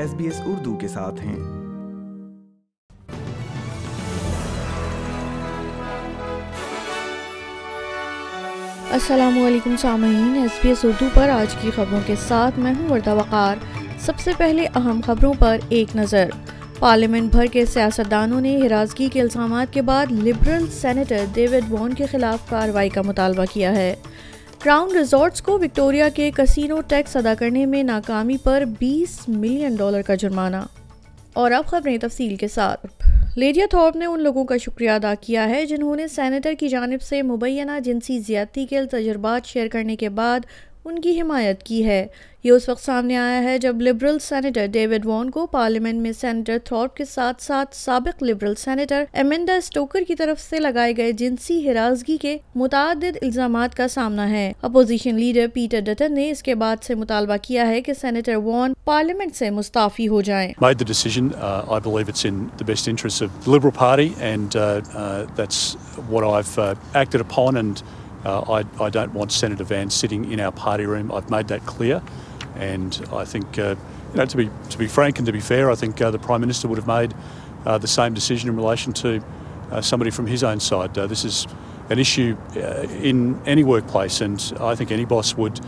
S B S Urdu کے ساتھ ہیں۔ السلام علیکم سامعین ایس بی ایس اردو پر آج کی خبروں کے ساتھ میں ہوں وردہ وقار۔ سب سے پہلے اہم خبروں پر ایک نظر۔ پارلیمنٹ بھر کے سیاستدانوں نے ہرازگی کے الزامات کے بعد لبرل سینیٹر ڈیوڈ وان کے خلاف کارروائی کا مطالبہ کیا ہے۔ کراؤن ریزورٹس کو وکٹوریا کے کسینو ٹیکس ادا کرنے میں ناکامی پر بیس ملین ڈالر کا جرمانہ۔ اور اب خبریں تفصیل کے ساتھ۔ لیڈیا تھورپ نے ان لوگوں کا شکریہ ادا کیا ہے جنہوں نے سینیٹر کی جانب سے مبینہ جنسی زیادتی کے تجربات شیئر کرنے کے بعد ان کی حمایت کی ہے یہ اس وقت سامنے آیا ہے جب لبرل سینیٹر ڈیوڈ وان کو پارلیمنٹ میں سینیٹر تھورپ کے ساتھ ساتھ سابق لبرل سینیٹر ایمنڈا اسٹوکر کی طرف سے لگائے گئے جنسی ہرازگی کے متعدد الزامات کا سامنا ہے اپوزیشن لیڈر پیٹر ڈٹن نے اس کے بعد سے مطالبہ کیا ہے کہ سینیٹر وان پارلیمنٹ سے مستعفی ہو جائیں made the decision. Uh, I I, don't want Senator Van sitting in our party room. I've made that clear, and I think, uh, you know, to be to be frank and to be fair, I think uh, the Prime Minister would have made uh, the same decision in relation to uh, somebody from his own side. Uh, this is an issue uh, in any workplace, and I think any boss would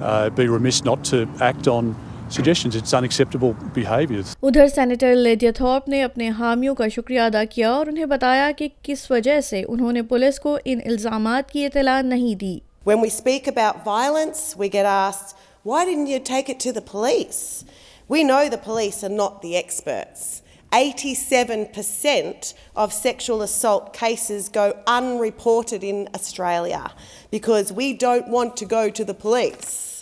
uh, be remiss not to act on suggestions. It's unacceptable behaviour. ادھر senator Lydia Thorpe نے اپنے حامیوں کا شکریہ ادا کیا اور انہیں بتایا کہ کس وجہ سے انہوں نے پولیس کو ان الزامات کی اطلاع نہیں دی When we speak about violence, we get asked, why didn't you take it to the police? We know the police are not the experts. 87% of sexual assault cases go unreported in Australia because we don't want to go to the police.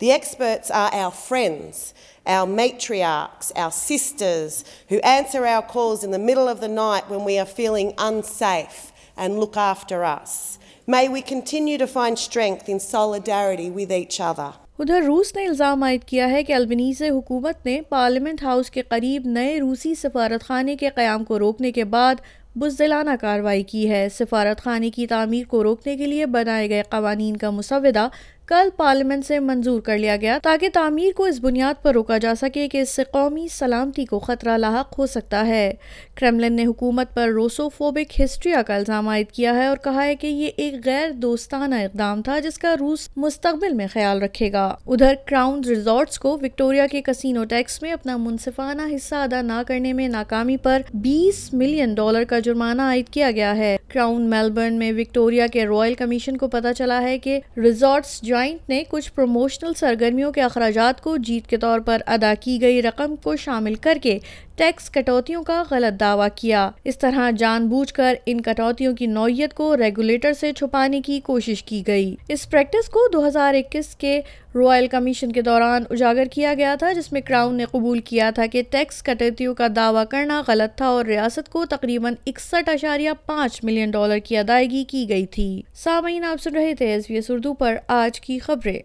The experts are our friends, our matriarchs, our sisters, who answer our calls in the middle of the night when we are feeling unsafe and look after us. May we continue to find strength in solidarity with each other. ادھر روس نے الزام عائد کیا ہے کہ Albanese حکومت نے پارلیمنٹ ہاؤس کے قریب نئے روسی سفارت خانے کے قیام کو روکنے کے بعد بزدلانہ کارروائی کی ہے سفارت خانے کی تعمیر کو روکنے کے لیے بنائے گئے قوانین کا مسودہ کل پارلیمنٹ سے منظور کر لیا گیا تاکہ تعمیر کو اس بنیاد پر روکا جا سکے کہ اس سے قومی سلامتی کو خطرہ لاحق ہو سکتا ہے۔ کرملن نے حکومت پر روسو فوبک ہسٹریا کا الزام عائد کیا ہے اور کہا ہے کہ یہ ایک غیر دوستانہ اقدام تھا جس کا روس مستقبل میں خیال رکھے گا۔ ادھر کراؤن ریزورٹس کو وکٹوریا کے کسینو ٹیکس میں اپنا منصفانہ حصہ ادا نہ کرنے میں ناکامی پر بیس ملین ڈالر کا جرمانہ عائد کیا گیا ہے۔ کراؤن میلبرن میں وکٹوریا کے رائل کمیشن کو پتا چلا ہے کہ ریزورٹس جوائنٹ نے کچھ پروموشنل سرگرمیوں کے اخراجات کو جیت کے طور پر ادا کی گئی رقم کو شامل کر کے ٹیکس کٹوتیوں کا غلط دعویٰ کیا۔ اس طرح جان بوجھ کر ان کٹوتیوں کی نوعیت کو ریگولیٹر سے چھپانے کی کوشش کی گئی۔ اس پریکٹس کو دو ہزار اکیس کے رائل کمیشن کے دوران اجاگر کیا گیا تھا، جس میں کراؤن نے قبول کیا تھا کہ ٹیکس کٹوتیوں کا دعویٰ کرنا غلط تھا اور ریاست کو تقریباً اکسٹھ اشاریہ پانچ ملین ڈالر کی ادائیگی کی گئی تھی۔ سامعین، آپ سن رہے تھے ایس بی ایس اردو پر۔ آج کی خبریں۔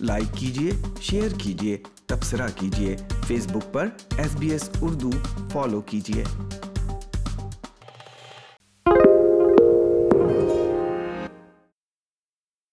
لائک کیجیے شیئر کیجیے تبصرہ کیجیے فیس بک پر S B S Urdu follow کیجیے